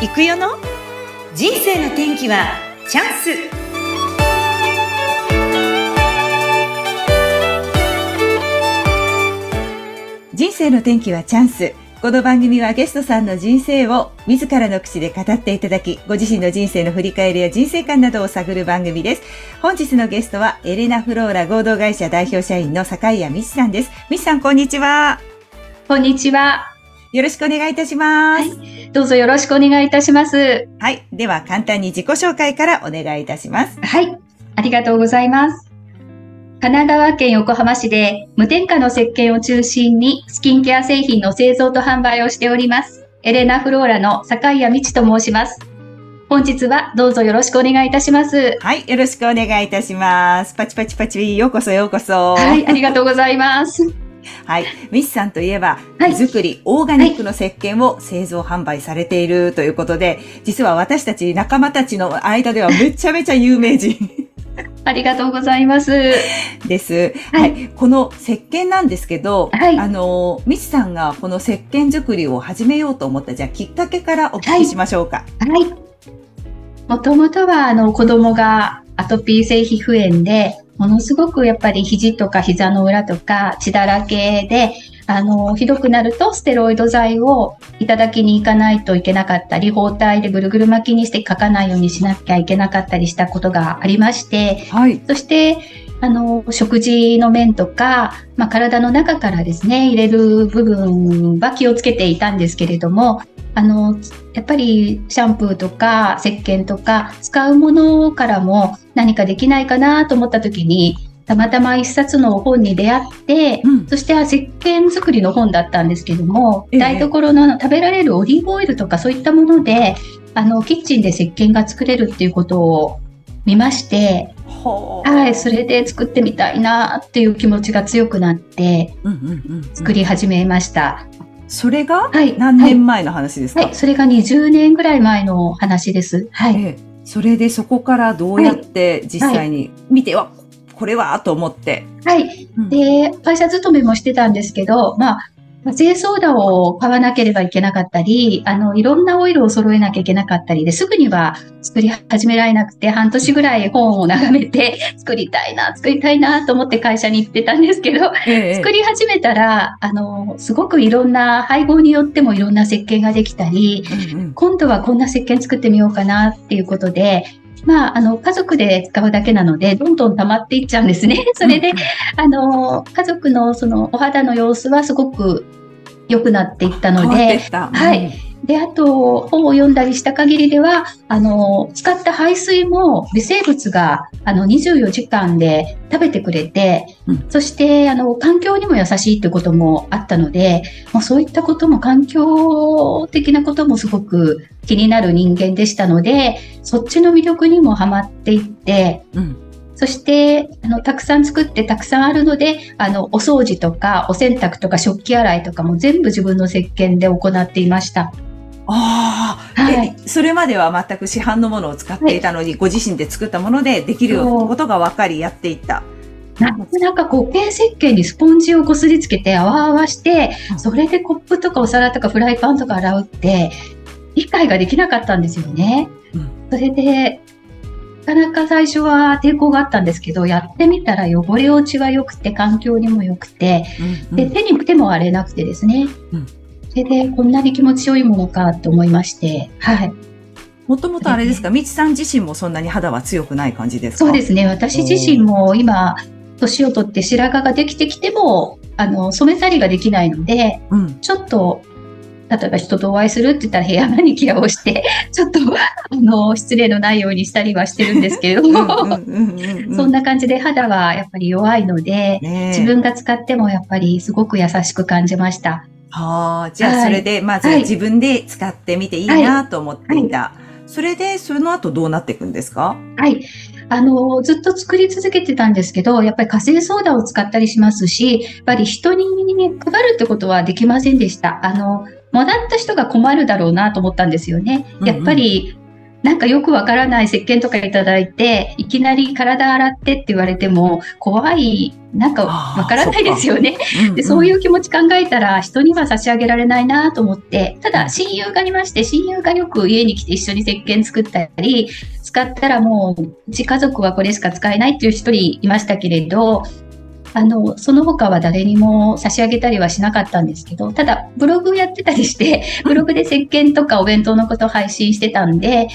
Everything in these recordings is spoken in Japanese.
行くよの？人生の天気はチャンス人生の天気はチャンスこの番組はゲストさんの人生を自らの口で語っていただき、ご自身の人生の振り返りや人生観などを探る番組です。本日のゲストはエレナフローラ合同会社代表社員の坂井谷美智さんです。美智さん、こんにちは。こんにちは。よろしくお願いいたします。はい、どうぞよろしくお願いいたします。はい。では、簡単に自己紹介からお願いいたします。はい。ありがとうございます。神奈川県横浜市で無添加の石鹸を中心にスキンケア製品の製造と販売をしております。エレナフローラの坂井谷道と申します。本日はどうぞよろしくお願いいたします。はい、よろしくお願いいたします。パチパチパチ、ようこそようこそ。はい、ありがとうございます。はい。ミスさんといえば、手作り、オーガニックの石鹸を製造販売されているということで、実は私たち仲間たちの間ではめちゃめちゃ有名人。ありがとうございます。です。はい、はい。この石鹸なんですけど、はい、あの、ミスさんがこの石鹸作りを始めようと思った、じゃあきっかけからお聞きしましょうか。はい。はい、もともとは、あの、子供がアトピー性皮膚炎で、ものすごくやっぱり肘とか膝の裏とか血だらけで、あの、ひどくなるとステロイド剤をいただきに行かないといけなかったり、包帯でぐるぐる巻きにして書かないようにしなきゃいけなかったりしたことがありまして、はい、そして、あの、食事の面とか、まあ、体の中からですね、入れる部分は気をつけていたんですけれども、あの、やっぱりシャンプーとか石鹸とか使うものからも何かできないかなと思った時に、たまたま一冊の本に出会って、うん、そして石鹸作りの本だったんですけども、ええ、台所の食べられるオリーブオイルとかそういったもので、あの、キッチンで石鹸が作れるっていうことを見まして、はい、それで作ってみたいなっていう気持ちが強くなって、作り始めました。それが何年前の話ですか、はい、はい、それが20年ぐらい前の話です。はい。えー、それでそこからどうやって実際に見て、はこれはと思って。はい。うん、で、会社勤めもしてたんですけど、まあ、製ソーダを買わなければいけなかったり、あの、いろんなオイルを揃えなきゃいけなかったりで、すぐには作り始められなくて、半年ぐらい本を眺めて、作りたいな、作りたいなと思って会社に行ってたんですけど、ええ、作り始めたら、あの、すごくいろんな配合によってもいろんな石鹸ができたり、うんうん、今度はこんな石鹸作ってみようかなっていうことで、まあ、あの、家族で使うだけなので、どんどん溜まっていっちゃうんですね。それで、あの、家族のそのお肌の様子はすごく良くなっていったので、はい。で、あと、本を読んだりした限りでは、あの、使った排水も微生物が、あの、24時間で食べてくれて、うん、そして、あの、環境にも優しいということもあったので、もうそういったことも環境的なこともすごく気になる人間でしたので、そっちの魅力にもハマっていって、うんそして、あの、たくさん作ってたくさんあるので、あの、お掃除とか、お洗濯とか、食器洗いとかも全部自分の石鹸で行っていました。ああ、はい、それまでは全く市販のものを使っていたのに、はい、ご自身で作ったものでできることが分かりやっていった。なんか固形石鹸にスポンジをこすりつけて泡泡して、それでコップとかお皿とかフライパンとか洗うって、理解ができなかったんですよね。うん、それで、かなか最初は抵抗があったんですけど、やってみたら汚れ落ちが良くて、環境にも良くて、うんうん、で手に手も荒れなくてですね、うん、それでこんなに気持ちよいものかと思いまして、はい。もともとあれですか、みちさん自身もそんなに肌は強くない感じですか？そうですね。私自身も今、年を取って白髪ができてきても、あの、染めたりができないので、うん、ちょっと例えば人とお会いするって言ったら部屋マニキュアをして、ちょっと、あの、失礼のないようにしたりはしてるんですけれども、そんな感じで肌はやっぱり弱いので、ね、自分が使ってもやっぱりすごく優しく感じました。はあ、じゃあそれで、まず自分で使ってみていいなと思っていた。それで、その後どうなっていくんですか？はい。あの、ずっと作り続けてたんですけど、やっぱり火星ソーダを使ったりしますし、やっぱり人に配るってことはできませんでした。あの、もらった人が困るだろうなと思ったんですよね。やっぱり、なんかよくわからない石鹸とかいただいて、いきなり体洗ってって言われても、怖い、なんかわからないですよね。で、そういう気持ち考えたら、人には差し上げられないなと思って、ただ親友がいまして、親友がよく家に来て一緒に石鹸作ったり、使ったらもう、うち家族はこれしか使えないっていう一人いましたけれど、あの、その他は誰にも差し上げたりはしなかったんですけど、ただ、ブログやってたりして、ブログで石鹸とかお弁当のことを配信してたんで、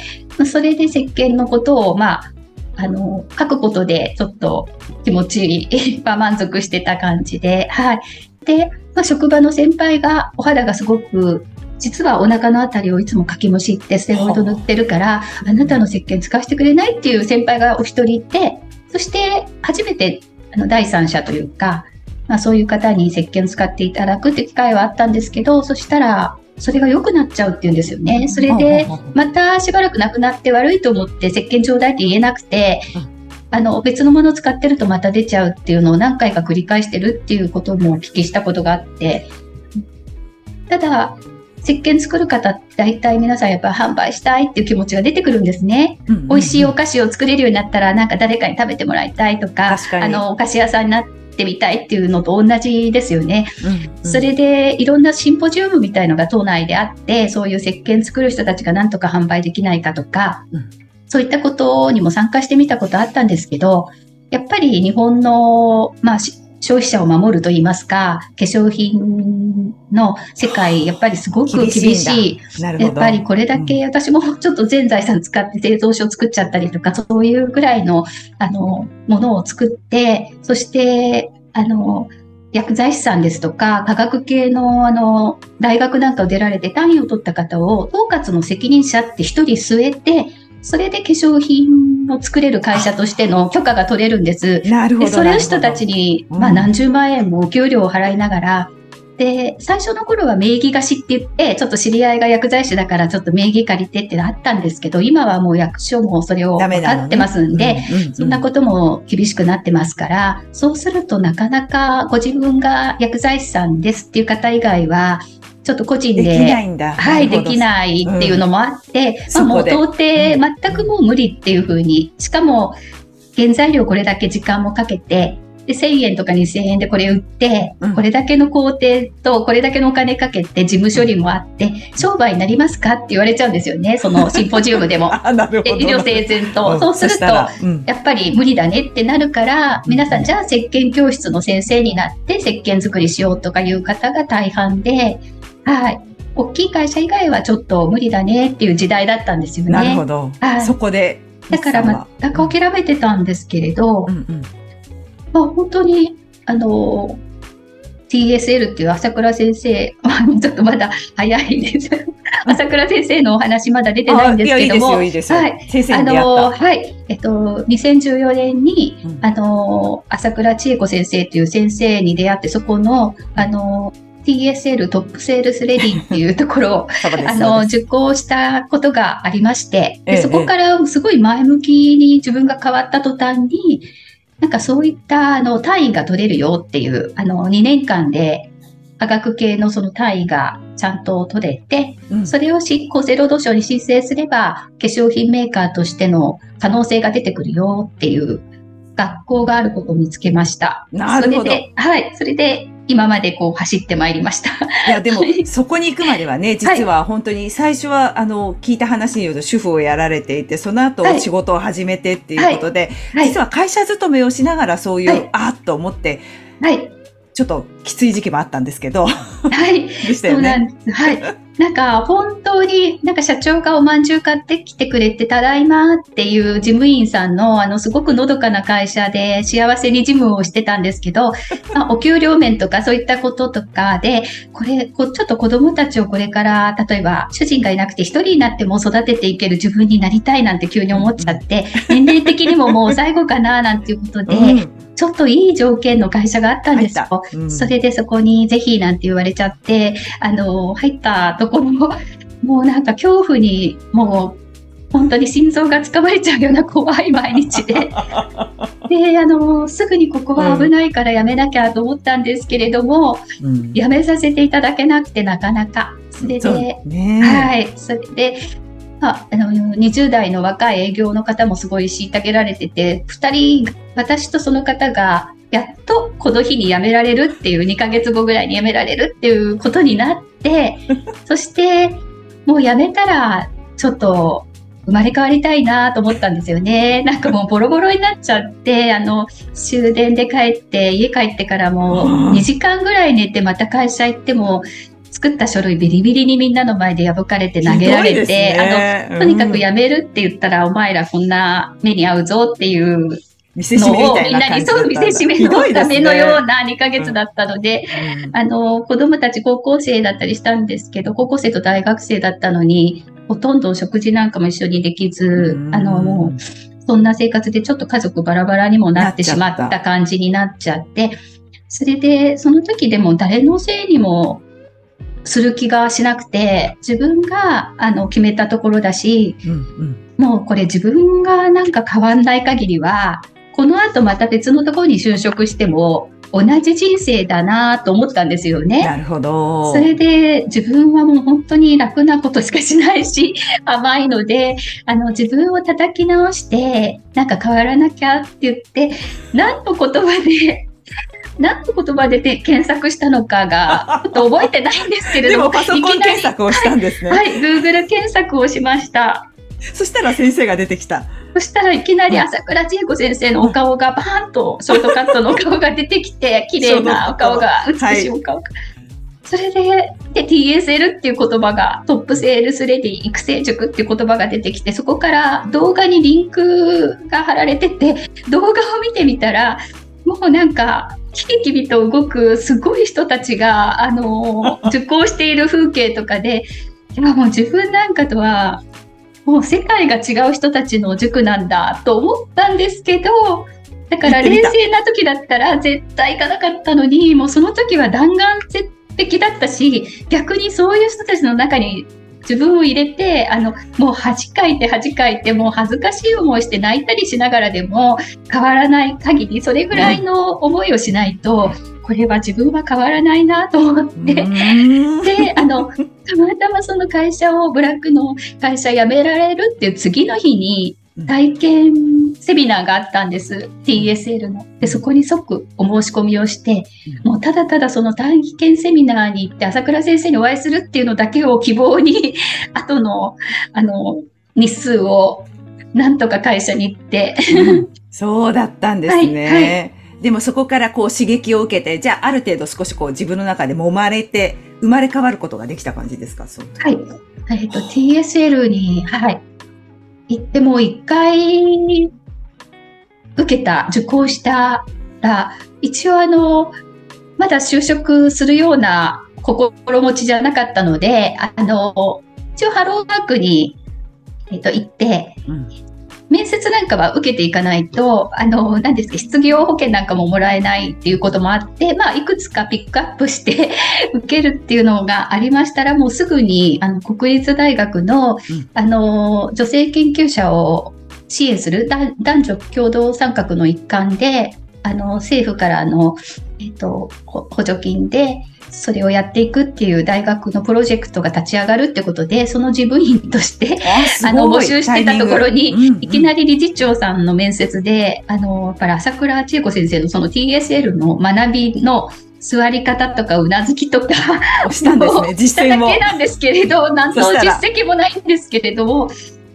それで石鹸のことを、まあ、あの、書くことでちょっと気持ちは満足してた感じで、はい。で、まあ、職場の先輩がお肌がすごく実はお腹のあたりをいつもかきむしってステロイド塗ってるから、あなたの石鹸使わせてくれないっていう先輩がお一人いて、そして初めてあの第三者というか、まあ、そういう方に石鹸を使っていただくって機会はあったんですけど、そしたら、それが良くなっちゃうっていうんですよね。それで、またしばらくなくなって悪いと思って石鹸ちょうだいって言えなくて、あの、別のものを使ってるとまた出ちゃうっていうのを何回か繰り返してるっていうこともお聞きしたことがあって、ただ、石鹸作る方大体皆さんやっぱ販売したいっていう気持ちが出てくるんですね。うんうんうん、美味しいお菓子を作れるようになったらなんか誰かに食べてもらいたいとか、あの、お菓子屋さんになってみたいっていうのと同じですよね。うんうん、それでいろんなシンポジウムみたいのが都内であって、そういう石鹸作る人たちがなんとか販売できないかとか、うん、そういったことにも参加してみたことあったんですけど、やっぱり日本の、まあ、消費者を守ると言いますか、化粧品の世界、やっぱりすごく厳しい。やっぱりこれだけ、私もちょっと全財産使って製造所を作っちゃったりとか、そういうぐらいの、あの、ものを作って、そして、あの、薬剤師さんですとか、科学系のあの、大学なんかを出られて単位を取った方を、統括の責任者って一人据えて、それで化粧品を作れる会社としての許可が取れるんです。なるほど。それを人たちに、まあ何十万円もお給料を払いながら、で、最初の頃は名義貸しって言って、ちょっと知り合いが薬剤師だからちょっと名義借りてってあったんですけど、今はもう役所もそれを分かってますんで、そんなことも厳しくなってますから、そうするとなかなかご自分が薬剤師さんですっていう方以外は、ちょっと個人で、できないんだ。はい、できないっていうのもあって、うん、まあ、もう到底全くもう無理っていうふうに、しかも原材料これだけ時間もかけて、で、1000円とか2000円でこれ売って、うん、これだけの工程と、これだけのお金かけて、事務処理もあって、商売になりますかって言われちゃうんですよね。その シンポジウムでも。で医療生前と。そうすると、やっぱり無理だねってなるから、皆さん、じゃあ石鹸教室の先生になって石鹸作りしようとかいう方が大半で、はい。大きい会社以外はちょっと無理だねっていう時代だったんですよね。なるほど。はい、そこで。だから全く諦めてたんですけれど、うんうん、まあ本当に、あの、TSL っていう朝倉先生、ちょっとまだ早いです。朝倉先生のお話まだ出てないんですけども、いいですよ、い。はい。あの、はい。えっと、2014年に、うん、あの、朝倉千恵子先生という先生に出会って、そこの、あの、TSL トップセールスレディっていうところを あの受講したことがありまして、でそこからすごい前向きに自分が変わった途端に、なんかそういったあの単位が取れるよっていう、あの2年間で科学系のその単位がちゃんと取れて、うん、それを厚生労働省に申請すれば、化粧品メーカーとしての可能性が出てくるよっていう学校があることを見つけました。なるほど。それで、はい、それで今までこう走ってまいりました。いや、でも、そこに行くまではね、実は本当に最初は、あの、聞いた話によると主婦をやられていて、その後仕事を始めてっていうことで、はい、実は会社勤めをしながらそういう、はい、あっと思って、はい。ちょっときつい時期もあったんですけど。はい。でしたよね。そうなんです。はい。なんか本当になんか社長がおまんじゅう買ってきてくれてただいまっていう事務員さんのあのすごくのどかな会社で幸せに事務をしてたんですけど、まあ、お給料面とかそういったこととかで、これ、こちょっと子供たちをこれから例えば主人がいなくて一人になっても育てていける自分になりたいなんて急に思っちゃって、年齢的にももう最後かななんていうことで、ちょっといい条件の会社があったんですよ。うん、それでそこにぜひなんて言われちゃって、あの、入ったところも、もうなんか恐怖に、もう、本当に心臓がつかまれちゃうような怖い毎日で。で、あの、すぐにここは危ないからやめなきゃと思ったんですけれども、うん、やめさせていただけなくてなかなか。それで、ね、はい。それで、あ、あの、20代の若い営業の方もすごい虐げられてて、2人、私とその方が、やっとこの日に辞められるっていう、2ヶ月後ぐらいに辞められるっていうことになって、そして、もう辞めたら、ちょっと、生まれ変わりたいなと思ったんですよね。なんかもうボロボロになっちゃって、あの、終電で帰って、家帰ってからもうん2時間ぐらい寝て、また会社行っても、作った書類ビリビリにみんなの前で破かれて投げられて、あの、とにかくややめるって言ったら、お前らこんな目に遭うぞっていう見せしめみたいなみんなに感じだったんだ。そう見せしめのためのような2ヶ月だったので、うん。あの、子供たち高校生だったりしたんですけど、高校生と大学生だったのに、ほとんど食事なんかも一緒にできず、あの、もう、そんな生活でちょっと家族バラバラにもなってしまった感じになっちゃって、それで、その時でも誰のせいにもする気がしなくて、自分があの決めたところだし、うんうん。もうこれ自分がなんか変わんない限りは、この後また別のところに就職しても同じ人生だなと思ったんですよね。なるほど。それで自分はもう本当に楽なことしかしないし、甘いので、あの自分を叩き直して、なんか変わらなきゃって言って、何の言葉で、何の言葉でで検索したのかが、ちょっと覚えてないんですけれども、でもパソコン検索をしたんですね。はい、Google 検索をしました。そしたら先生が出てきた。そしたらいきなり朝倉千恵子先生のお顔がバーンとショートカットのお顔が出てきて、綺麗なお顔が、美しいお顔が。それでで、TSL っていう言葉が、トップセールスレディ育成塾っていう言葉が出てきて、そこから動画にリンクが貼られてて、動画を見てみたら、もうなんか、キビキビと動くすごい人たちが、あの、受講している風景とかで、いやもう自分なんかとは、もう世界が違う人たちの塾なんだと思ったんですけど、だから冷静な時だったら絶対行かなかったのに、もうその時は弾丸絶壁だったし、逆にそういう人たちの中に自分を入れて、あの、もう恥かいて恥かいて、もう恥ずかしい思いして泣いたりしながらでも変わらない限り、それぐらいの思いをしないと、これは自分は変わらないなと思って、うん。で、あの、たまたまその会社を、ブラックの会社辞められるっていう次の日にうん体験セミナーがあったんです。TSL の。で、そこに即お申し込みをして、もうただただその体験セミナーに行って朝倉先生にお会いするっていうのだけを希望に、後の、あの、日数をなんとか会社に行って、うん そうだったんですね。はいはでもそこからこう刺激を受けて、じゃあある程度少しこう自分の中で揉まれて、生まれ変わることができた感じですか？そうはい。えっ、と、TSL に、はい。行っても一回受けた、受講したら、一応あの、まだ就職するような心持ちじゃなかったので、あの、一応ハローワークに、えっ、と、行って、うん面接なんかは受けていかないと、あの、何ですか、失業保険なんかももらえないっていうこともあって、まあ、いくつかピックアップして 受けるっていうのがありましたら、もうすぐに、あの、国立大学の、ん。あの、女性研究者を支援するだ男女共同参画の一環で、あの、政府からの、えっ、と、ほ補助金で、それをやっていくっていう大学のプロジェクトが立ち上がるってことで、その事務員として、あの募集してたところにタイミング。いきなり理事長さんの面接で、あの、やっぱり朝倉千恵子先生のその TSL の学びの座り方とかうなずきとか、押したんですね、実践もしただ。けなんですけれど、何の実績もないんですけれども、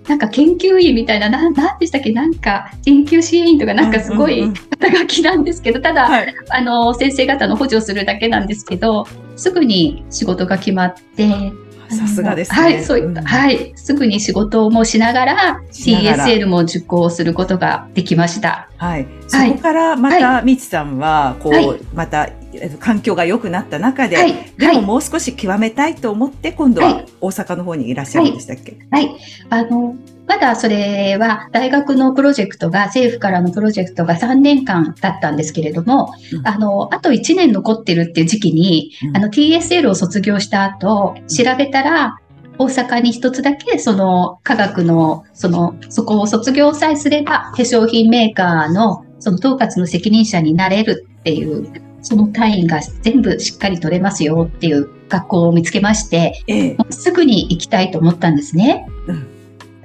なんか研究員みたいな、なんでしたっけ、なんか研究支援員とかなんかすごい肩書きなんですけど、ただ、はい。あの、先生方の補助をするだけなんですけど、すぐに仕事が決まって、さすがですね。はい、そういった、ん。はい、すぐに仕事もしながら、しながら。TSL も受講することができました。はい。そこからまた、みつさんは、こう、はい。また、えっと環境が良くなった中で、はい、はい、でももう少し極めたいと思って、今度ははい。大阪の方にいらっしゃるんでしたっけ、はい。あの、まだそれは大学のプロジェクトが、政府からのプロジェクトが3年間だったんですけれども、うんあの、あと1年残ってるっていう時期に、うんあの、TSL を卒業した後、調べたら、大阪に一つだけ、その、科学の、その、そこを卒業さえすれば、化粧品メーカーの、その統括の責任者になれるっていう、その単位が全部しっかり取れますよっていう学校を見つけまして、ええ。すぐに行きたいと思ったんですね。うん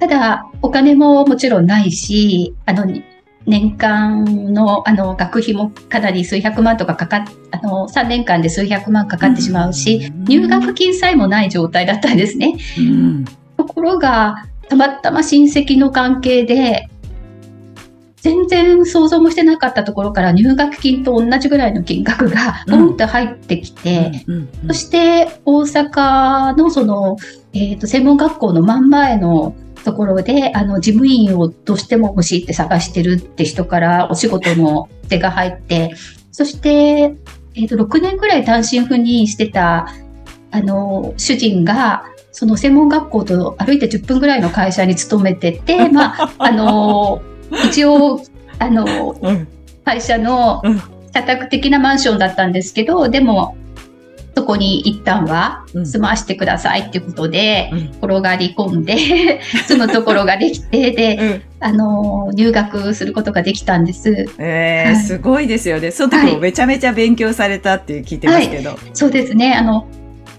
ただ、お金ももちろんないし、あの、年間の、あの、学費もかなり数百万とかかかっ、あの、3年間で数百万かかってしまうし、入学金さえもない状態だったんですね。うん、ところが、たまたま親戚の関係で、全然想像もしてなかったところから入学金と同じぐらいの金額がポンと入ってきて、そして大阪のその、えっ、ー、と、専門学校の真ん前のところで、あの、事務員をどうしても欲しいって探してるって人からお仕事の手が入って、そして、えっ、ー、と、6年ぐらい単身赴任してた、あの、主人が、その専門学校と歩いて10分ぐらいの会社に勤めてて、まあ、あの、一応、あの、うん、会社の社宅的なマンションだったんですけど、でも、そこに一旦は住ましてくださいっていうことで、転がり込んで 住むところができて、で、うん、あの、入学することができたんです。えー、はい、すごいですよね。その時もめちゃめちゃ勉強されたって聞いてますけど。はい、そうですね。あの、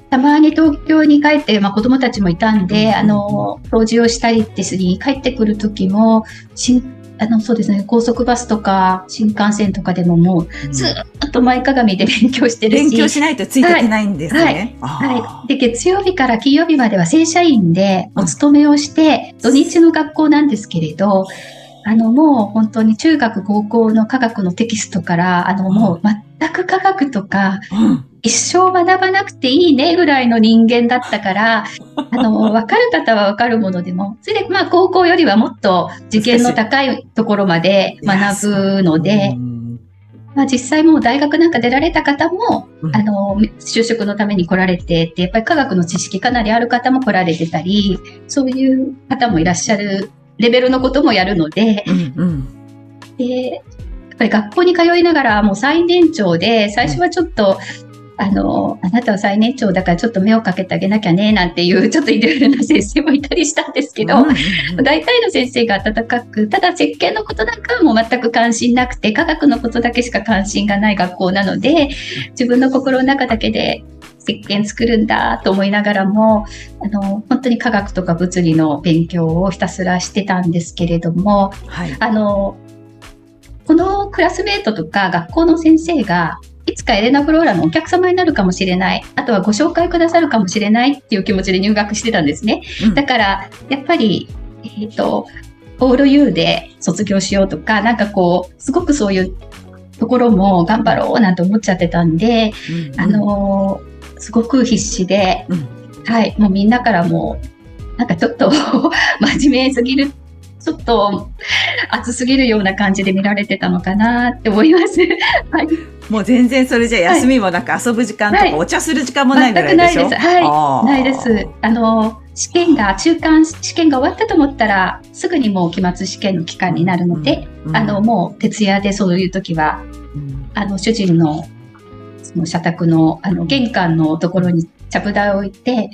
たまに東京に帰って、まあ、子供たちもいたんで、あの、掃除をしたりですに帰ってくる時も、新あの、そうですね、高速バスとか新幹線とかでももう、ずっと前かがみで勉強してるし。勉強しないとついていけないんですね。はい。はいはい、で、月曜日から金曜日までは正社員でお勤めをして、土日の学校なんですけれど、あの、もう本当に中学、高校の科学のテキストから、あの、もう全く科学とか、うん。一生学ばなくていいねぐらいの人間だったから、あの、わかる方はわかるものでも、それで、まあ、高校よりはもっと受験の高いところまで学ぶので、まあ、実際もう大学なんか出られた方も、うん、あの、就職のために来られてて、やっぱり科学の知識かなりある方も来られてたり、そういう方もいらっしゃるレベルのこともやるので、うんうん、で、やっぱり学校に通いながらもう最年長で、最初はちょっと、あの、あなたは最年長だからちょっと目をかけてあげなきゃね、なんていう、ちょっといろいろな先生もいたりしたんですけど、大体の先生が温かく、ただ設計のことなんかはもう全く関心なくて、科学のことだけしか関心がない学校なので、自分の心の中だけで石鹸作るんだと思いながらも、あの、本当に科学とか物理の勉強をひたすらしてたんですけれども、はい、あの、このクラスメートとか学校の先生がいつかエレナ・フローラのお客様になるかもしれない、あとはご紹介くださるかもしれないっていう気持ちで入学してたんですね。うん、だから、やっぱり、えっ、ー、と、オール U で卒業しようとか、なんかこう、すごくそういうところも頑張ろうなんて思っちゃってたんで、うん。うん、あのー、すごく必死で、うん、はい、もうみんなからもなんかちょっと 真面目すぎるちょっと熱すぎるような感じで見られてたのかなって思います。はい。もう全然それじゃ休みもなく遊ぶ時間とかお茶する時間もないぐらいでしょ、はい、全くないです。はい。ないです。あの、試験が、中間試験が終わったと思ったら、すぐにもう期末試験の期間になるので、うん、あの、もう徹夜でそういう時は、うん、あの、主人の、その社宅の、あの、玄関のところにちゃぶ台を置いて、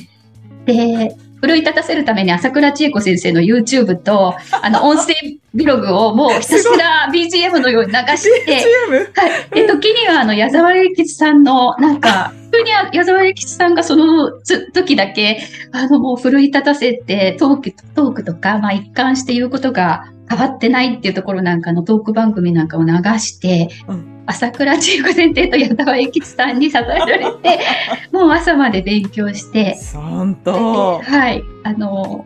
で、奮い立たせるために朝倉千恵子先生の YouTube と、あの、音声ブログをもうひたすら BGM のように流して、はい。で、時にはあの、矢沢永吉さんの、なんか、普通に矢沢永吉さんがその時だけ、あの、もう奮い立たせて、トーク、トークとか、まあ一貫して言うことが変わってないっていうところなんかのトーク番組なんかを流して、うん。朝倉千恵子先生と矢沢永吉さんに支えられて、もう朝まで勉強して、本当。はい、あの、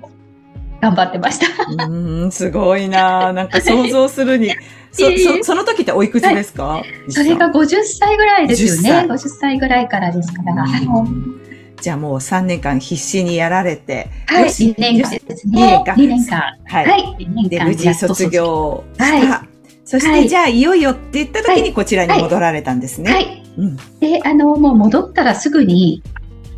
頑張ってました。うん、すごいな。なんか想像するに。そそその時っておいくつですか、はい、それが50歳ぐらいですよね。50歳。ぐらいからですから。じゃあもう3年間必死にやられて。はい、2年間ですね。2年間。はい。はい、で、無事卒業した。はいそして、はい、じゃあいよいよって言った時にこちらに戻られたんですね。はい。はいうん、で、あの、もう戻ったらすぐに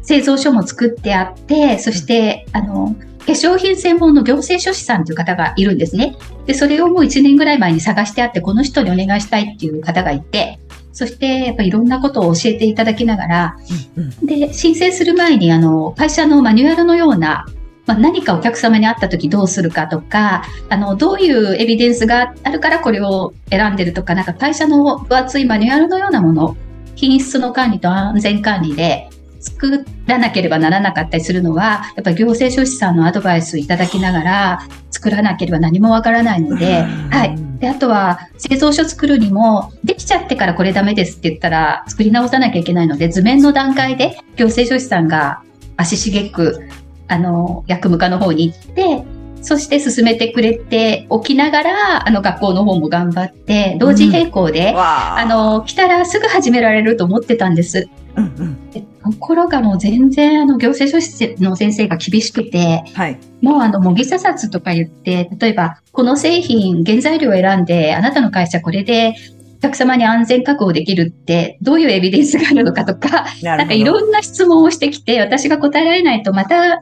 製造所も作ってあって、そして、あの、化粧品専門の行政書士さんという方がいるんですね。で、それをもう1年ぐらい前に探してあって、この人にお願いしたいっていう方がいて、そして、やっぱりいろんなことを教えていただきながら、うんうん、で、申請する前に、あの、会社のマニュアルのようなまあ、何かお客様に会った時どうするかとか、あの、どういうエビデンスがあるからこれを選んでるとか、なんか会社の分厚いマニュアルのようなもの、品質の管理と安全管理で、作らなければならなかったりするのは、やっぱり行政書士さんのアドバイスいただきながら作らなければ何もわからないので、はい。で、あとは製造書作るにも、できちゃってからこれダメですって言ったら作り直さなきゃいけないので、図面の段階で行政書士さんが足しげく、あの、薬務課の方に行って、そして進めてくれておきながら、あの学校の方も頑張って、同時並行で、うん、あの、来たらすぐ始められると思ってたんです。うんうん。ところがもう全然あの行政書士の先生が厳しくて、はい、もうあの模擬査察とか言って、例えばこの製品、原材料を選んで、あなたの会社これでお客様に安全確保できるってどういうエビデンスがあるのかとか、なんかいろんな質問をしてきて、私が答えられないとまた、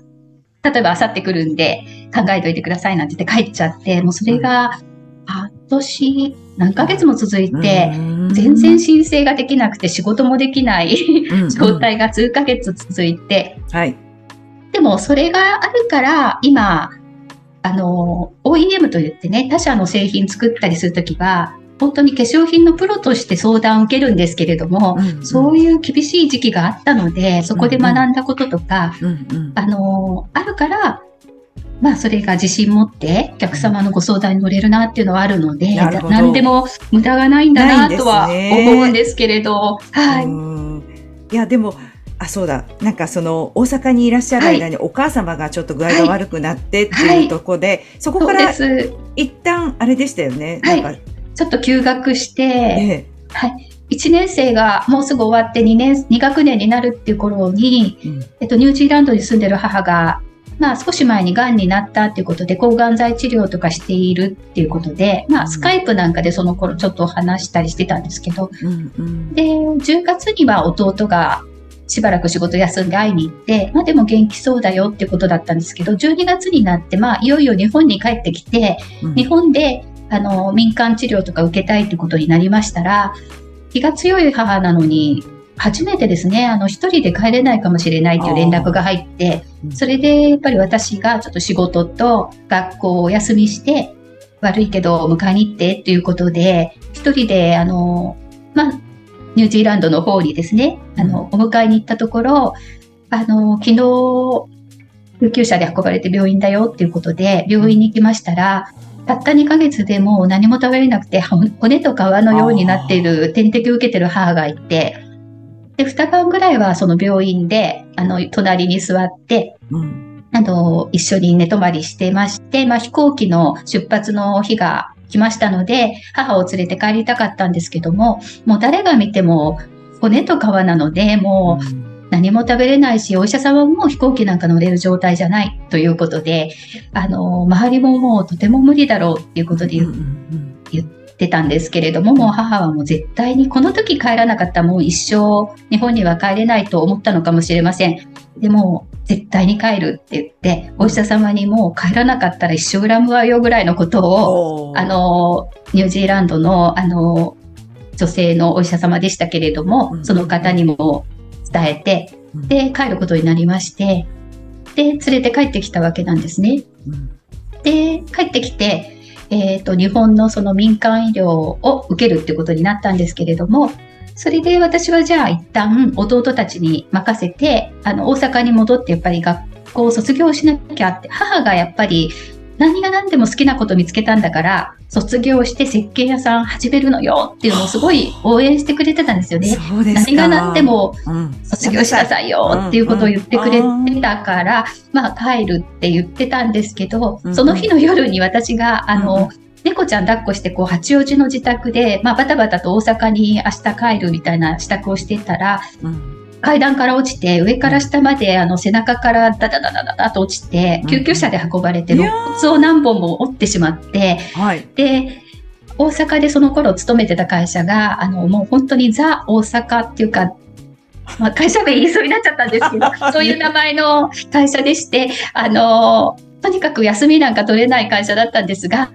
例えばあさってくるんで考えておいてくださいなんて言って帰っちゃって、もうそれが半年、何ヶ月も続いて、全然申請ができなくて仕事もできない状態が数ヶ月続いて、はい、でもそれがあるから今、あの、OEM といってね、他社の製品作ったりするときは、本当に化粧品のプロとして相談を受けるんですけれども、うんうん、そういう厳しい時期があったので、そこで学んだこととか、うんうん、あの、あるから、まあ、それが自信持ってお客様のご相談に乗れるなっていうのはあるので、何でも無駄がないんだなとは思うんですけれど、はい。いや、でも、あ、そうだ。なんかその、大阪にいらっしゃる間にお母様がちょっと具合が悪くなってっていうところで、はいはい、そこから一旦あれでしたよね。はい。ちょっと休学して、ええ、はい。1年生がもうすぐ終わって2年、2学年になるっていう頃に、うん、えっと、ニュージーランドに住んでる母がまあ少し前に癌になったっていうことで抗がん剤治療とかしているっていうことで、まあスカイプなんかでその頃ちょっと話したりしてたんですけど、うんうん、で、10月には弟がしばらく仕事休んで会いに行って、まあでも元気そうだよってことだったんですけど、12月になって、まあいよいよ日本に帰ってきて、うん、日本であの民間治療とか受けたいってことになりましたら、気が強い母なのに、初めてですね、あの、一人で帰れないかもしれないという連絡が入って、それでやっぱり私がちょっと仕事と学校をお休みして、悪いけど迎えに行ってっていうことで、一人で、あの、まあ、ニュージーランドの方にですね、あの、お迎えに行ったところ、あの、昨日、救急車で運ばれて病院だよっていうことで、病院に行きましたら、たった2ヶ月でもう何も食べれなくて、骨と皮のようになっている、点滴を受けてる母がいて、で、二晩ぐらいはその病院で、あの、隣に座って、うん、あの、一緒に寝泊まりしてまして、まあ、飛行機の出発の日が来ましたので、母を連れて帰りたかったんですけども、もう誰が見ても骨と皮なので、もう、何も食べれないし、お医者様も飛行機なんか乗れる状態じゃないということで、あの、周りももうとても無理だろうっていうことで言,、言っってたんですけれども、もう母はもう絶対にこの時帰らなかったらもう一生日本には帰れないと思ったのかもしれません。でも、絶対に帰るって言って、お医者様にもう帰らなかったら一生恨むわよぐらいのことを、あの、ニュージーランドの、あの、女性のお医者様でしたけれども、その方にも伝えて、で、帰ることになりまして、で、連れて帰ってきたわけなんですね。で、帰ってきて、えっ、ー、と、日本のその民間医療を受けるってことになったんですけれども、それで私はじゃあ一旦弟たちに任せて、あの、大阪に戻ってやっぱり学校を卒業しなきゃって、母がやっぱり何が何でも好きなこと見つけたんだから、卒業して設計屋さん始めるのよっていうのをすごい応援してくれてたんですよね。何が何でも卒業しなさいよっていうことを言ってくれてたから、まあ帰るって言ってたんですけど、その日の夜に私が、あの、猫ちゃん抱っこして、こう、八王子の自宅で、まあ、バタバタと大阪に明日帰るみたいな支度をしてたら、うん階段から落ちて、上から下まであの背中からダダダダダダと落ちて、救急車で運ばれて、肋骨を何本も折ってしまって、で、大阪でその頃勤めてた会社が、あの、もう本当にザ・大阪っていうか、まあ、会社名言いそうになっちゃったんですけど、そういう名前の会社でして、あの、とにかく休みなんか取れない会社だったんですが、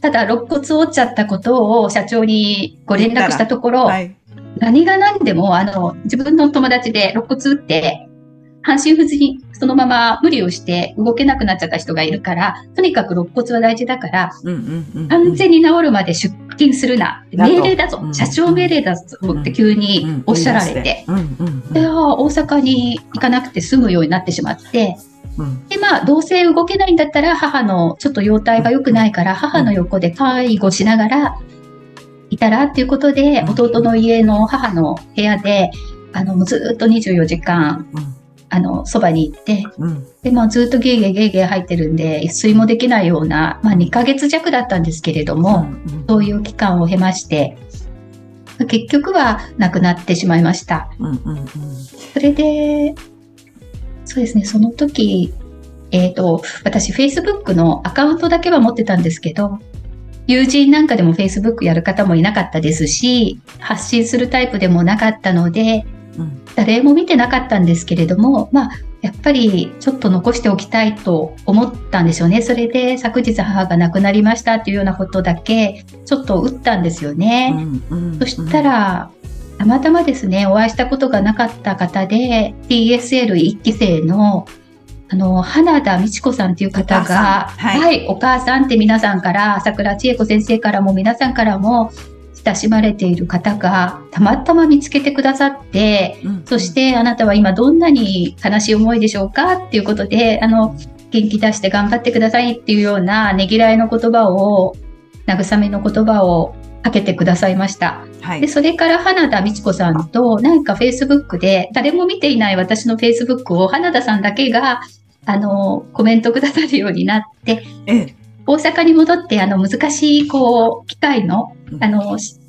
ただ肋骨折っちゃったことを社長にご連絡したところ、はい、何が何でも、あの、自分の友達で肋骨打って、半身不随にそのまま無理をして動けなくなっちゃった人がいるから、とにかく肋骨は大事だから、完全に治るまで出金するな。命令だぞ、うん社長命令だぞって急におっしゃられて。で、大阪に行かなくて済むようになってしまって、うん。で、まあ、どうせ動けないんだったら、母のちょっと容体が良くないから、母の横で介護しながらいたらっていうことで、うん。弟の家の母の部屋で、あの、ずっと24時間、あの、そばに行って、うん。で、もずっとゲーゲーゲーゲー入ってるんで、睡もできないような、まあ、2ヶ月弱だったんですけれども、そういう期間を経まして、結局は亡くなってしまいました。うんうんうん。それで、そうですね、その時、えっ、と、私、Facebook のアカウントだけは持ってたんですけど、友人なんかでも Facebook やる方もいなかったですし、発信するタイプでもなかったので、うん誰も見てなかったんですけれども、まあ、やっぱりちょっと残しておきたいと思ったんでしょうね。それで昨日母が亡くなりましたっていうようなことだけちょっと打ったんですよね。うんうんそしたら、たまたまですね、お会いしたことがなかった方で、TSL1 期生の、あの、花田美智子さんという方お母さん。が、はいお母さんって皆さんから、朝倉千恵子先生からも皆さんからも、親しまれている方が、たまたま見つけてくださって、うん。そしてあなたは今どんなに悲しい思いでしょうかっていうことで、あの、元気出して頑張ってくださいっていうようなねぎらいの言葉を、慰めの言葉をかけてくださいました。はい。で、それから花田美智子さんと、なんか Facebook で、誰も見ていない私の Facebook を花田さんだけが、あの、コメントくださるようになって、ええ。大阪に戻って、あの、難しい、こう、機械の、あの、し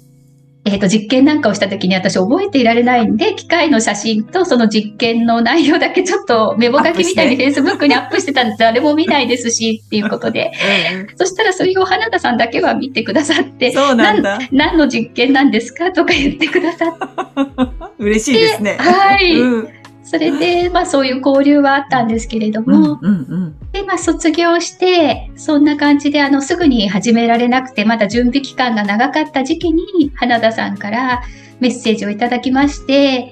えっ、と、実験なんかをした時に私覚えていられないんで、機械の写真とその実験の内容だけちょっとメモ書きみたいに Facebook にアップしてたんで、誰も見ないですしっていうことで、そしたらそれを花田さんだけは見てくださって、そうなんだ。何の実験なんですか？とか言ってくださって、嬉しいですね。はい。うんそれで、まあそういう交流はあったんですけれどうんも、うんうん。で、まあ卒業して、そんな感じで、あの、すぐに始められなくて、まだ準備期間が長かった時期に、花田さんからメッセージをいただきまして、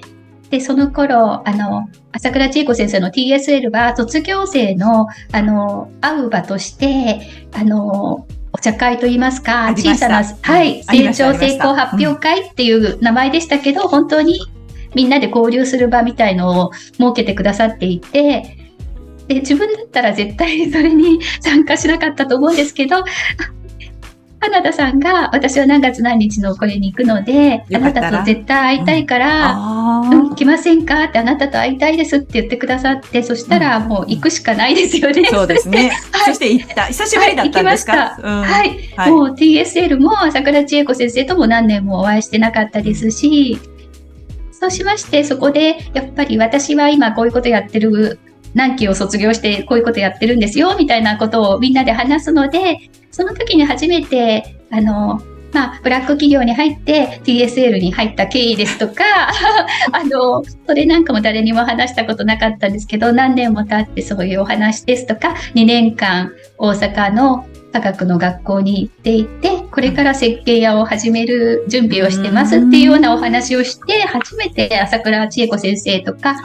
で、その頃、あの、朝倉千恵子先生の TSL は卒業生の、あの、会う場として、あの、お茶会といいますか、小さな、はい、成長成功発表会っていう名前でしたけど、本当にみんなで交流する場みたいのを設けてくださっていて、で、自分だったら絶対それに参加しなかったと思うんですけど、あ花田さんが、私は何月何日のこれに行くので、あなたと絶対会いたいから、あうん、来ませんか？ってあなたと会いたいですって言ってくださって、そしたらもう行くしかないですよね。あそうですね。はい。そして行った。久しぶりだったんですか？うん。はい。はい。もう TSL も朝倉千恵子先生とも何年もお会いしてなかったですし、そうしまして、そこでやっぱり私は今こういうことやってる、何期を卒業してこういうことやってるんですよ、みたいなことをみんなで話すので、その時に初めて、あの、まあ、ブラック企業に入って TSL に入った経緯ですとか、あの、それなんかも誰にも話したことなかったんですけど、何年も経ってそういうお話ですとか、2年間大阪の科学の学校に行っていて、これから設計屋を始める準備をしてますっていうようなお話をして、初めて朝倉千恵子先生とか、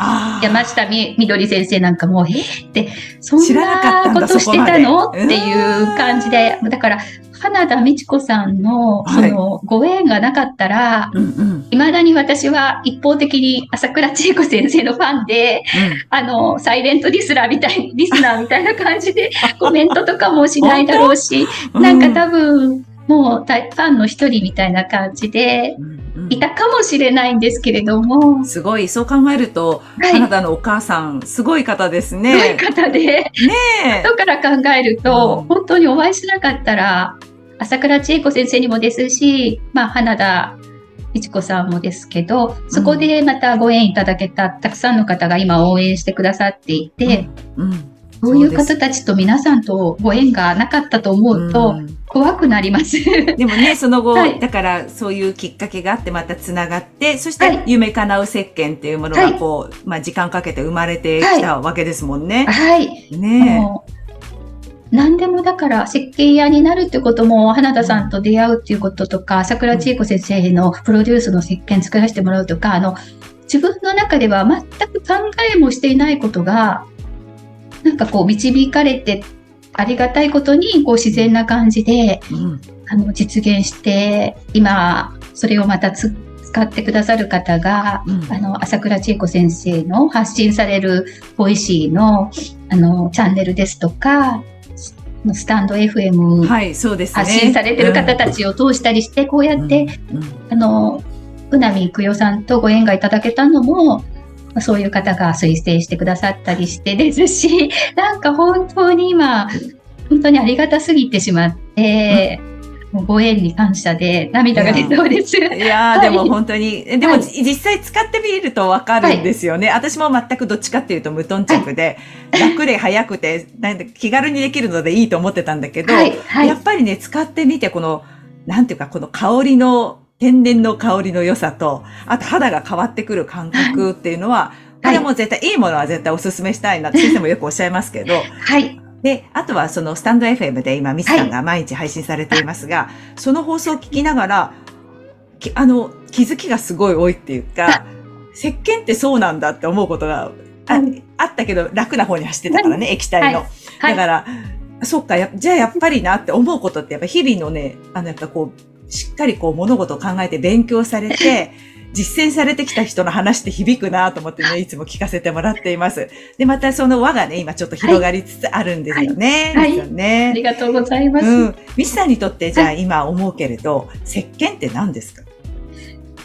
山下みみどり先生なんかも、えーって、そんなことしてたの？っていう感じで、だから、花田美智子さんの、そはい。の、ご縁がなかったら、うんうん。未だに私は一方的に朝倉千恵子先生のファンで、あの、サイレントリスナーみたい、リスナーみたいな感じで コメントとかもしないだろうし、うんなんか多分、もうたファンの一人みたいな感じで、うんうん。いたかもしれないんですけれども、すごい。そう考えるとはい。カナダのお母さんすごい方ですすごいね方で、ねえ。後から考えると、うん。本当にお会いしなかったら、朝倉千恵子先生にもですし、まあ、花田美智子さんもですけど、そこでまたご縁いただけたたくさんの方が今応援してくださっていて、うん。うん。そういう方たちと皆さんとご縁がなかったと思うとうん。怖くなります。でもね、その後、はい。だからそういうきっかけがあってまたつながって、そしてはい。夢叶う石鹸っていうものがこう、まあ時間かけて生まれてきたわけですもんね。はい。ね何でもだから設計屋になるってことも花田さんと出会うっていうこととか桜千恵子先生のプロデュースの石鹸作らせてもらうとかあの自分の中では全く考えもしていないことがなんかこう導かれてありがたいことに、こう自然な感じで、うん。あの、実現して、今、それをまたつ使ってくださる方が、うん。あの、朝倉千恵子先生の発信されるボイシーの、あの、チャンネルですとか、ススタンド FM。発信されてる方たちを通したりして、こうやって、うん、うん。あの、うなみいくよさんとご縁がいただけたのも、まあそういう方が推薦してくださったりして ですし、なんか本当に今、本当にありがたすぎてしまって、もうご縁に感謝で涙が出そうです。いやー、はい。でも本当に、えでも、はい。実際使ってみるとわかるんですよね。私も全くどっちかっていうと無頓着で、楽で早くて、なんで気軽にできるのでいいと思ってたんだけど、はい、はい。や。っぱりね、使ってみて、この、なんていうか、この香りの、天然の香りの良さと、あと肌が変わってくる感覚っていうのは、これはもう絶対、いいものは絶対お勧めしたいなって先生もよくおっしゃいますけど、はい。で、あとはそのスタンド FM で今、ミスさんが毎日配信されていますが、その放送を聞きながら、きあの、気づきがすごい多いっていうか、石鹸ってそうなんだって思うことがあ,、うんあったけど、楽な方に走ってたからね、液体の。はい。はい。だから、そっか、やじゃあやっぱりなって思うことって、やっぱ日々のね、あの、やっぱこう、しっかりこう物事を考えて勉強されて、実践されてきた人の話って響くなと思ってね、いつも聞かせてもらっています。で、またその輪がね、今ちょっと広がりつつあるんですよね。はいですよあね。りがとうございます。うん。ミスさんにとって、じゃあ今思うけれど、石鹸って何ですか？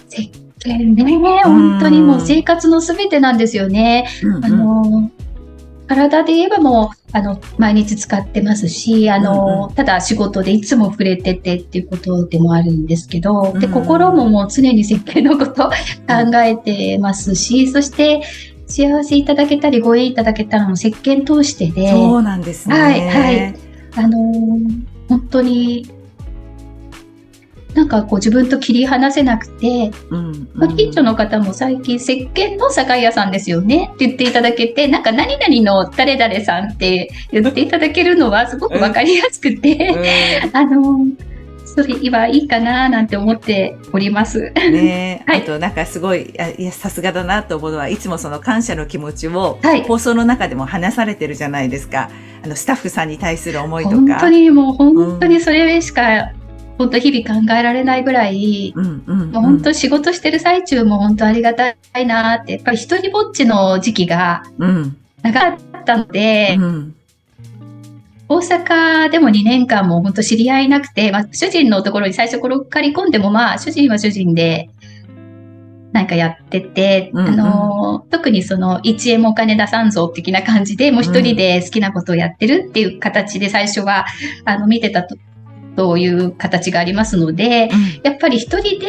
石鹸ね、本当にもう生活のすべてなんですよね。うんあの、体で言えばもう、あの、毎日使ってますし、あの、うんただ仕事でいつも触れててっていうことでもあるんですけど、で、うん心ももう常に設計のこと 考えてますし、そして、幸せいただけたり、ご縁いただけたのも石鹸通してで、そうなんですね。はいはい。あのー本当に、なんかこう自分と切り離せなくて、うんまあ近所の方も最近、石鹸の酒屋さんですよねって言っていただけて、なんか何々の誰々さんって言っていただけるのはすごくわかりやすくて、うん あの、それ今いいかななんて思っております。ね はいあとなんかすごい、あいや、さすがだなと思うのは、いつもその感謝の気持ちをはい。放送の中でも話されてるじゃないですか。あの、スタッフさんに対する思いとか。本当にもう本当にそれしか、本当日々考えられないぐらい、うんうん、うん。本当仕事してる最中も本当ありがたいなって、やっぱり一人ぼっちの時期がうん。長かったので、うん。大阪でも2年間も本当知り合いなくて、まあ、主人のところに最初転がり込んでも、まあ、主人は主人で、なんかやってて、うんうんあの、特にその、1円もお金出さんぞ的な感じで、もう一人で好きなことをやってるっていう形で最初は、あの、見てたと、という形がありますので、やっぱり一人で、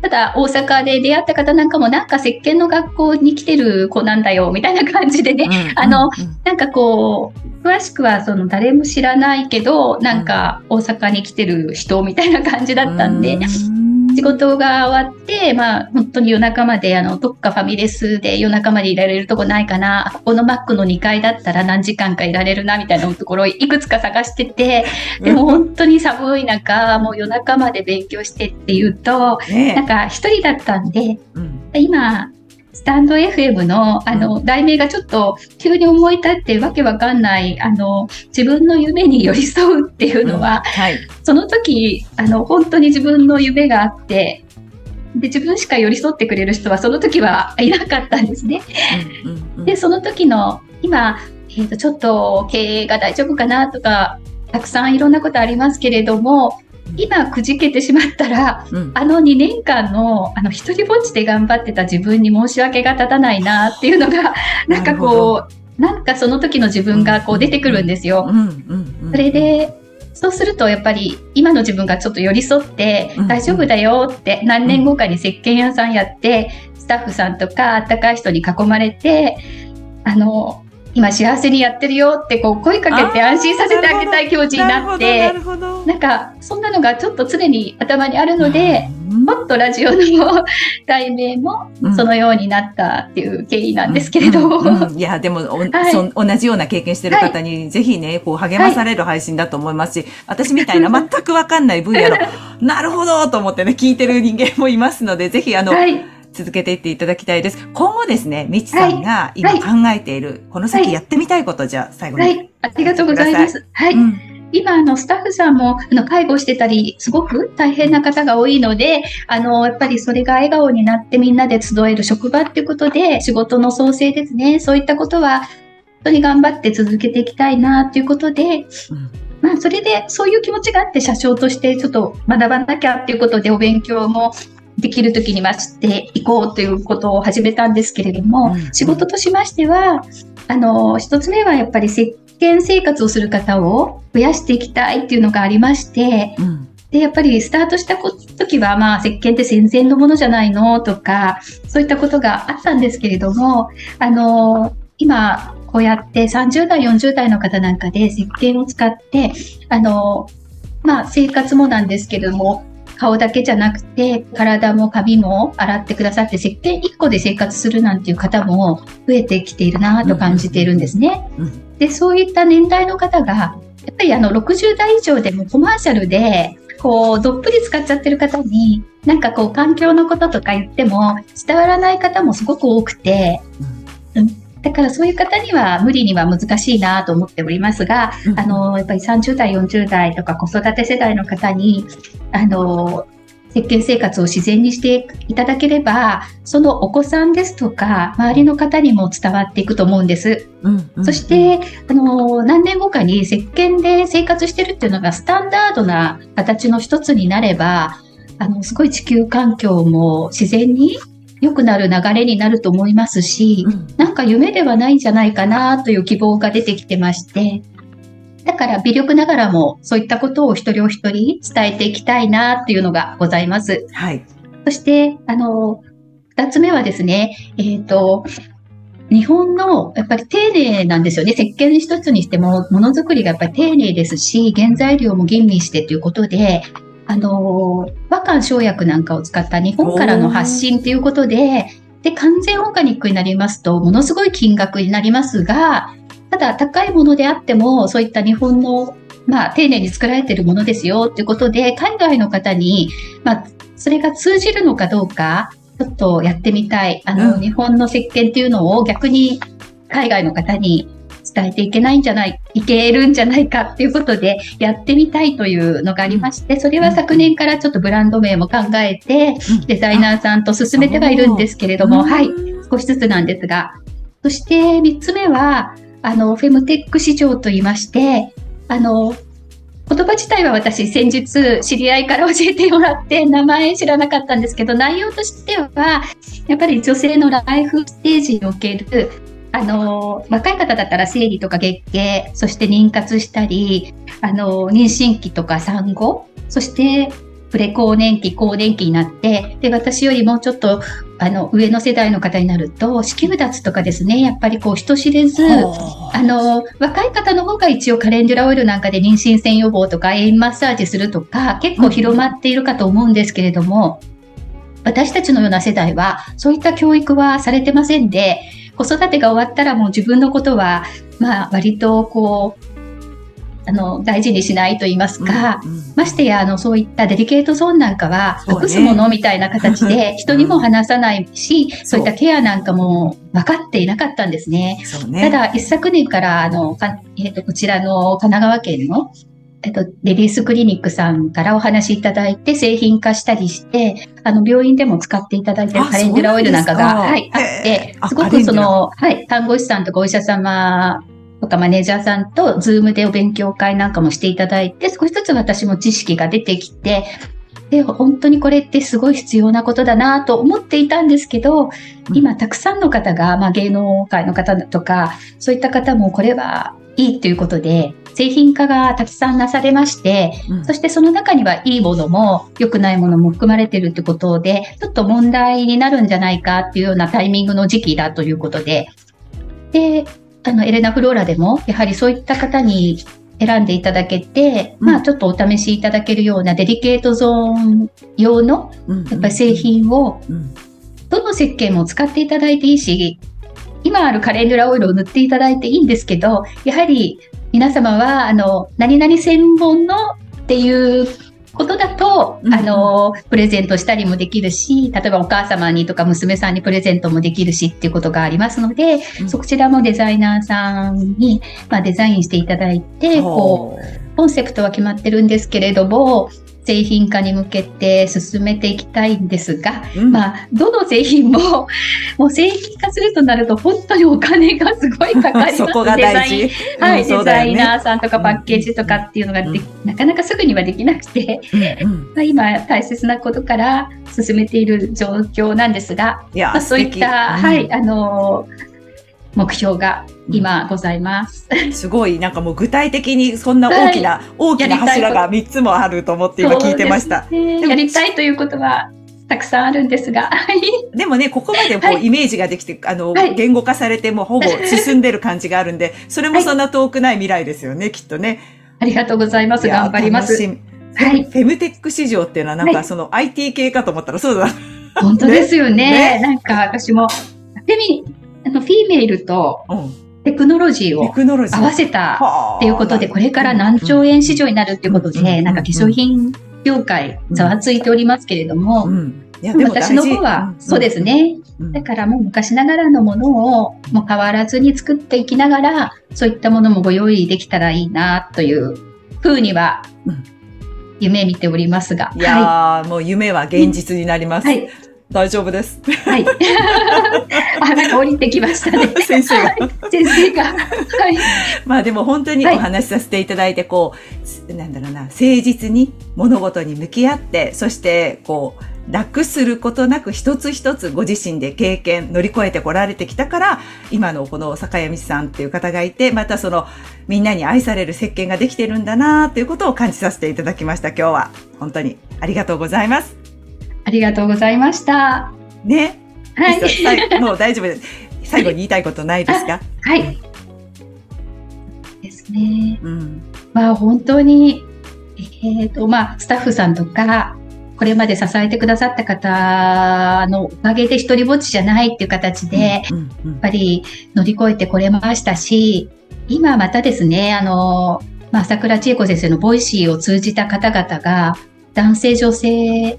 ただ大阪で出会った方なんかもなんか石鹸の学校に来てる子なんだよ、みたいな感じでね、うん。あの、うん。なんかこう、詳しくはその誰も知らないけど、なんか大阪に来てる人みたいな感じだったんで、うん仕事が終わって、まあ本当に夜中まで、あの、どっかファミレスで夜中までいられるとこないかな、ここのマックの2階だったら何時間かいられるな、みたいなところをいくつか探してて、でも本当に寒い中、もう夜中まで勉強してっていうと、ねなんか一人だったんで、うん。今、スタンド FM の、あの、題名がちょっと急に思い立ってわけわかんない、あの、自分の夢に寄り添うっていうのは、はい。その時、あの、本当に自分の夢があって、で、自分しか寄り添ってくれる人はその時はいなかったんですね。うんうんうんで、その時の、今、えっ、と、ちょっと経営が大丈夫かなとか、たくさんいろんなことありますけれども、今くじけてしまったら、うん。あの2年間の、あの、一人ぼっちで頑張ってた自分に申し訳が立たないなっていうのが、なんかこう、なんかその時の自分がこう出てくるんですよ。それで、そうするとやっぱり今の自分がちょっと寄り添ってうん。大丈夫だよって何年後かに石鹸屋さんやってスタッフさんとかあったかい人に囲まれてあの今幸せにやってるよってこう声かけて安心させてあげたい気持ちになってなんかそんなのがちょっと常に頭にあるのでうん、もっとラジオの 題名もうん。そのようになったっていう経緯なんですけれど。も、うんうん。うん。いや、でも、お はい。そん同じような経験してる方に、ぜひね、こう、励まされる配信だと思いますし、私みたいな全くわかんない分野の、なるほどと思ってね、聞いてる人間もいますので、ぜひ、あの、はい、続けていっていただきたいです。今後ですね、みちさんが今はい考えている、この先やってみたいこと、じゃあ最後に。はい、ありがとうございます。はい。うん今、あの、スタッフさんも、あの、介護してたり、すごく大変な方が多いので、あの、やっぱりそれが笑顔になってみんなで集える職場っていうことで、仕事の創生ですね。そういったことは、本当に頑張って続けていきたいな、ということで、うんまあ、それで、そういう気持ちがあって、社長としてちょっと学ばなきゃっていうことで、お勉強もできるときにはしていこうということを始めたんですけれども、うん仕事としましては、あの、一つ目はやっぱり石鹸生活をする方を増やしていきたいっていうのがありまして、うん。で、やっぱりスタートした時は、まあ、石鹸って戦前のものじゃないのとか、そういったことがあったんですけれども、あの、今、こうやって30代、40代の方なんかで石鹸を使って、あの、まあ、生活もなんですけれども、顔だけじゃなくて、体も髪も洗ってくださって、石鹸1個で生活するなんていう方も増えてきているなと感じているんですね。うんで、そういった年代の方が、やっぱりあの60代以上でもコマーシャルで、こう、どっぷり使っちゃってる方に、なんかこう、環境のこととか言っても、伝わらない方もすごく多くて、だからそういう方には無理には難しいなと思っておりますが、うんあの、やっぱり30代、40代とか子育て世代の方に、あの、石鹸生活を自然にしていただければ、そのお子さんですとか、周りの方にも伝わっていくと思うんです。うんうんそして、あの、何年後かに石鹸で生活してるっていうのがスタンダードな形の一つになれば、あの、すごい地球環境も自然に良くなる流れになると思いますし、うんなんか夢ではないんじゃないかなという希望が出てきてまして、だから微力ながらもそういったことを一人お一人伝えていきたいなっていうのがございます。はい。そして、あの、二つ目はですね、えっ、と、日本のやっぱり丁寧なんですよね。石鹸一つにしても、ものづくりがやっぱり丁寧ですし、原材料も吟味してということで、あの、和漢生薬なんかを使った日本からの発信ということで、で、完全オーガニックになりますと、ものすごい金額になりますが、ただ高いものであっても、そういった日本の、まあ、丁寧に作られているものですよということで、海外の方に、まあ、それが通じるのかどうか、ちょっとやってみたい。あの、うん日本の石鹸っていうのを逆に海外の方に伝えていけないんじゃない、いけるんじゃないかっていうことでやってみたいというのがありまして、それは昨年からちょっとブランド名も考えて、デザイナーさんと進めてはいるんですけれども、はい。少しずつなんですが。そして3つ目は、あの、フェムテック市場と言いまして、あの、言葉自体は私先日知り合いから教えてもらって名前知らなかったんですけど内容としてはやっぱり女性のライフステージにおけるあの若い方だったら生理とか月経そして妊活したりあの妊娠期とか産後そしてプレ更年期更年期になってで私よりもちょっとあの上の世代の方になると子宮脱とかですねやっぱりこう人知れずはあ。の、若い方の方が一応カレンデュラオイルなんかで妊娠線予防とか、エインマッサージするとか、結構広まっているかと思うんですけれども、私たちのような世代は、そういった教育はされてませんで、子育てが終わったらもう自分のことは、まあ、割とこう、あの、大事にしないと言いますか、うんうん。ましてや、あの、そういったデリケートゾーンなんかは、隠すものみたいな形で、人にも話さないし、そういったケアなんかも分かっていなかったんですね。ね。ただ、一昨年から、あの、かえっ、と、こちらの神奈川県の、えっと、レディースクリニックさんからお話しいただいて、製品化したりして、あの、病院でも使っていただいてるあカレンデュラオイルなんかが、はい、あってすごくその、はい、看護師さんとかお医者様とかマネージャーさんと、ズームでお勉強会なんかもしていただいて、少しずつ私も知識が出てきて、で、本当にこれってすごい必要なことだなと思っていたんですけど、うん。今たくさんの方が、まあ、芸能界の方とか、そういった方もこれはいいということで、製品化がたくさんなされまして、うん。そしてその中にはいいものも良くないものも含まれているってことで、ちょっと問題になるんじゃないかっていうようなタイミングの時期だということで、で、あの、エレナフローラでも、やはりそういった方に選んでいただけて、うん。まあちょっとお試しいただけるようなデリケートゾーン用の、うん。やっぱり製品をうん。どの石鹸も使っていただいていいし、今あるカレンデュラオイルを塗っていただいていいんですけど、やはり皆様は、あの、何々専門のっていうことだと、うん。あの、プレゼントしたりもできるし、例えばお母様にとか娘さんにプレゼントもできるしっていうことがありますので、うん。そちらもデザイナーさんに、まあ、デザインしていただいて、こう。コンセプトは決まってるんですけれども、製品化に向けて進めていきたいんですが、うん。まあ、どの製品も、もう製品化するとなると本当にお金がすごいかかります。そこが大事。はい、うんそうデザイナーさんとかパッケージとかっていうのがで、うんなかなかすぐにはできなくて、まあ、今大切なことから進めている状況なんですが、いやまあ、そういった、はい、あのー目標が今ございます。すごい、なんかもう具体的にそんな大きな、大きな柱が3つもあると思って今聞いてました。ねやりたいということはたくさんあるんですが、はい。でもね、ここまでこはいうイメージができて、あの、はい言語化されてもうほぼ進んでる感じがあるんで、それもそんな遠くない未来ですよね、きっとね。ありがとうございます。頑張ります。はい。フェムテック市場っていうのはなんはいかその IT 系かと思ったらそうだ。本当ですよね。ねなんか私も、フェミ、あの、フィメールとうん。テクノロジーテを。合わせたはあっていうことで、これから何兆円市場になるっていうことうんで、なんか化粧品業界ざわついておりますけれども、私の方は、そうです。ね。うんだからもう昔ながらのものをもう変わらずに作っていきながら、そういったものもご用意できたらいいなというふうにはうん夢見ておりますが。いやー、もう夢は現実になります。はい。大丈夫です。はい。あ、なんか降りてきましたね。先生が。先生が。はい。まあでも本当にはいお話しさせていただいて、こう、なんだろうな、誠実に物事に向き合って、そして、こう、楽することなく一つ一つご自身で経験、乗り越えてこられてきたから、今のこの坂谷美さんっていう方がいて、またその、みんなに愛される石鹸ができてるんだなということを感じさせていただきました、今日は。本当にありがとうございます。ありがとうございました。ね。はい。もう大丈夫です。最後に言いたいことないですか？はい。ですね。うん。まあ本当に、えっ、と、まあスタッフさんとか、これまで支えてくださった方のおかげで一人ぼっちじゃないっていう形で、やっうんうんぱり乗り越えてこれましたし、今またですね、あの、まあ、朝倉千恵子先生のボイシーを通じた方々が、男性女性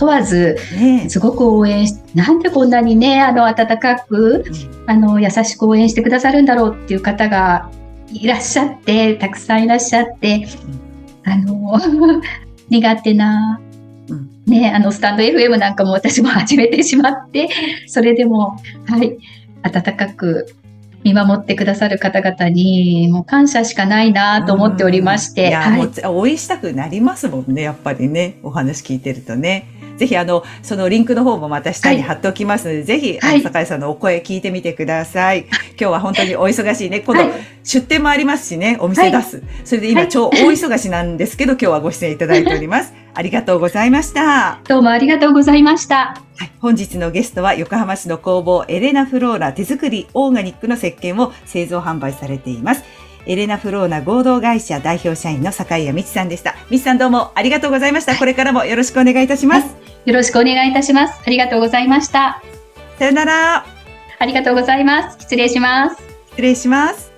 問わず、ね。すごく応援し、なんでこんなにね、あの、温かく、あの、優しく応援してくださるんだろうっていう方がいらっしゃって、たくさんいらっしゃって、あの、苦手なうん、ね、あの、スタンド FM なんかも私も始めてしまって、それでも、はい、温かく見守ってくださる方々に、もう感謝しかないなと思っておりまして、はい。もう応援したくなりますもんね、やっぱりね。お話聞いてるとね。ぜひ、あの、そのリンクの方もまた下に貼っておきますので、ぜひ、あのはい坂井さんのお声聞いてみてください。今日は本当にお忙しいね。今度、はい出店もありますしね、お店出す。それで今、はい超大忙しなんですけど、今日はご出演いただいております。ありがとうございました。どうもありがとうございました。はい、本日のゲストは横浜市の工房エレナフローラ手作りオーガニックの石鹸を製造販売されています。エレナフローナ合同会社代表社員の坂井谷美智さんでした。美智さんどうもありがとうございました。これからもよろしくお願いいたします。よろしくお願いいたします。ありがとうございました。さよなら。ありがとうございます。失礼します。失礼します。